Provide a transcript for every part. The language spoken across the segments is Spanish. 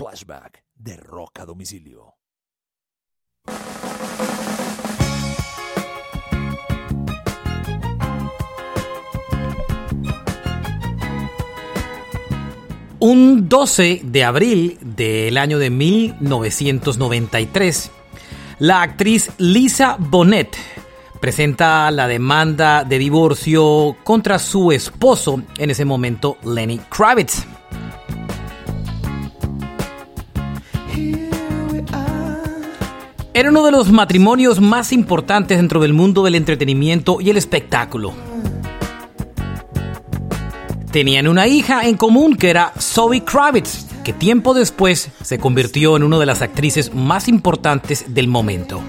Flashback de Rock a Domicilio. Un 12 de abril del año de 1993, la actriz Lisa Bonet presenta la demanda de divorcio contra su esposo, en ese momento Lenny Kravitz. Era uno de los matrimonios más importantes dentro del mundo del entretenimiento y el espectáculo. Tenían una hija en común que era Zoe Kravitz, que tiempo después se convirtió en una de las actrices más importantes del momento.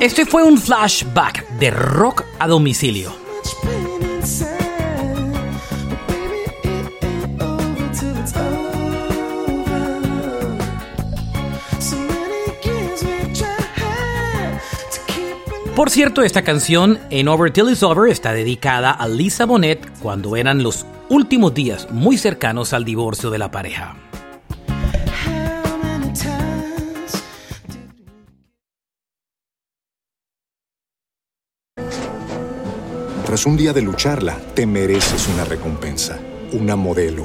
Este fue un flashback de rock a domicilio. Por cierto, esta canción, En Over Till It's Over, está dedicada a Lisa Bonet cuando eran los últimos días muy cercanos al divorcio de la pareja. Tras un día de lucharla, te mereces una recompensa, una modelo,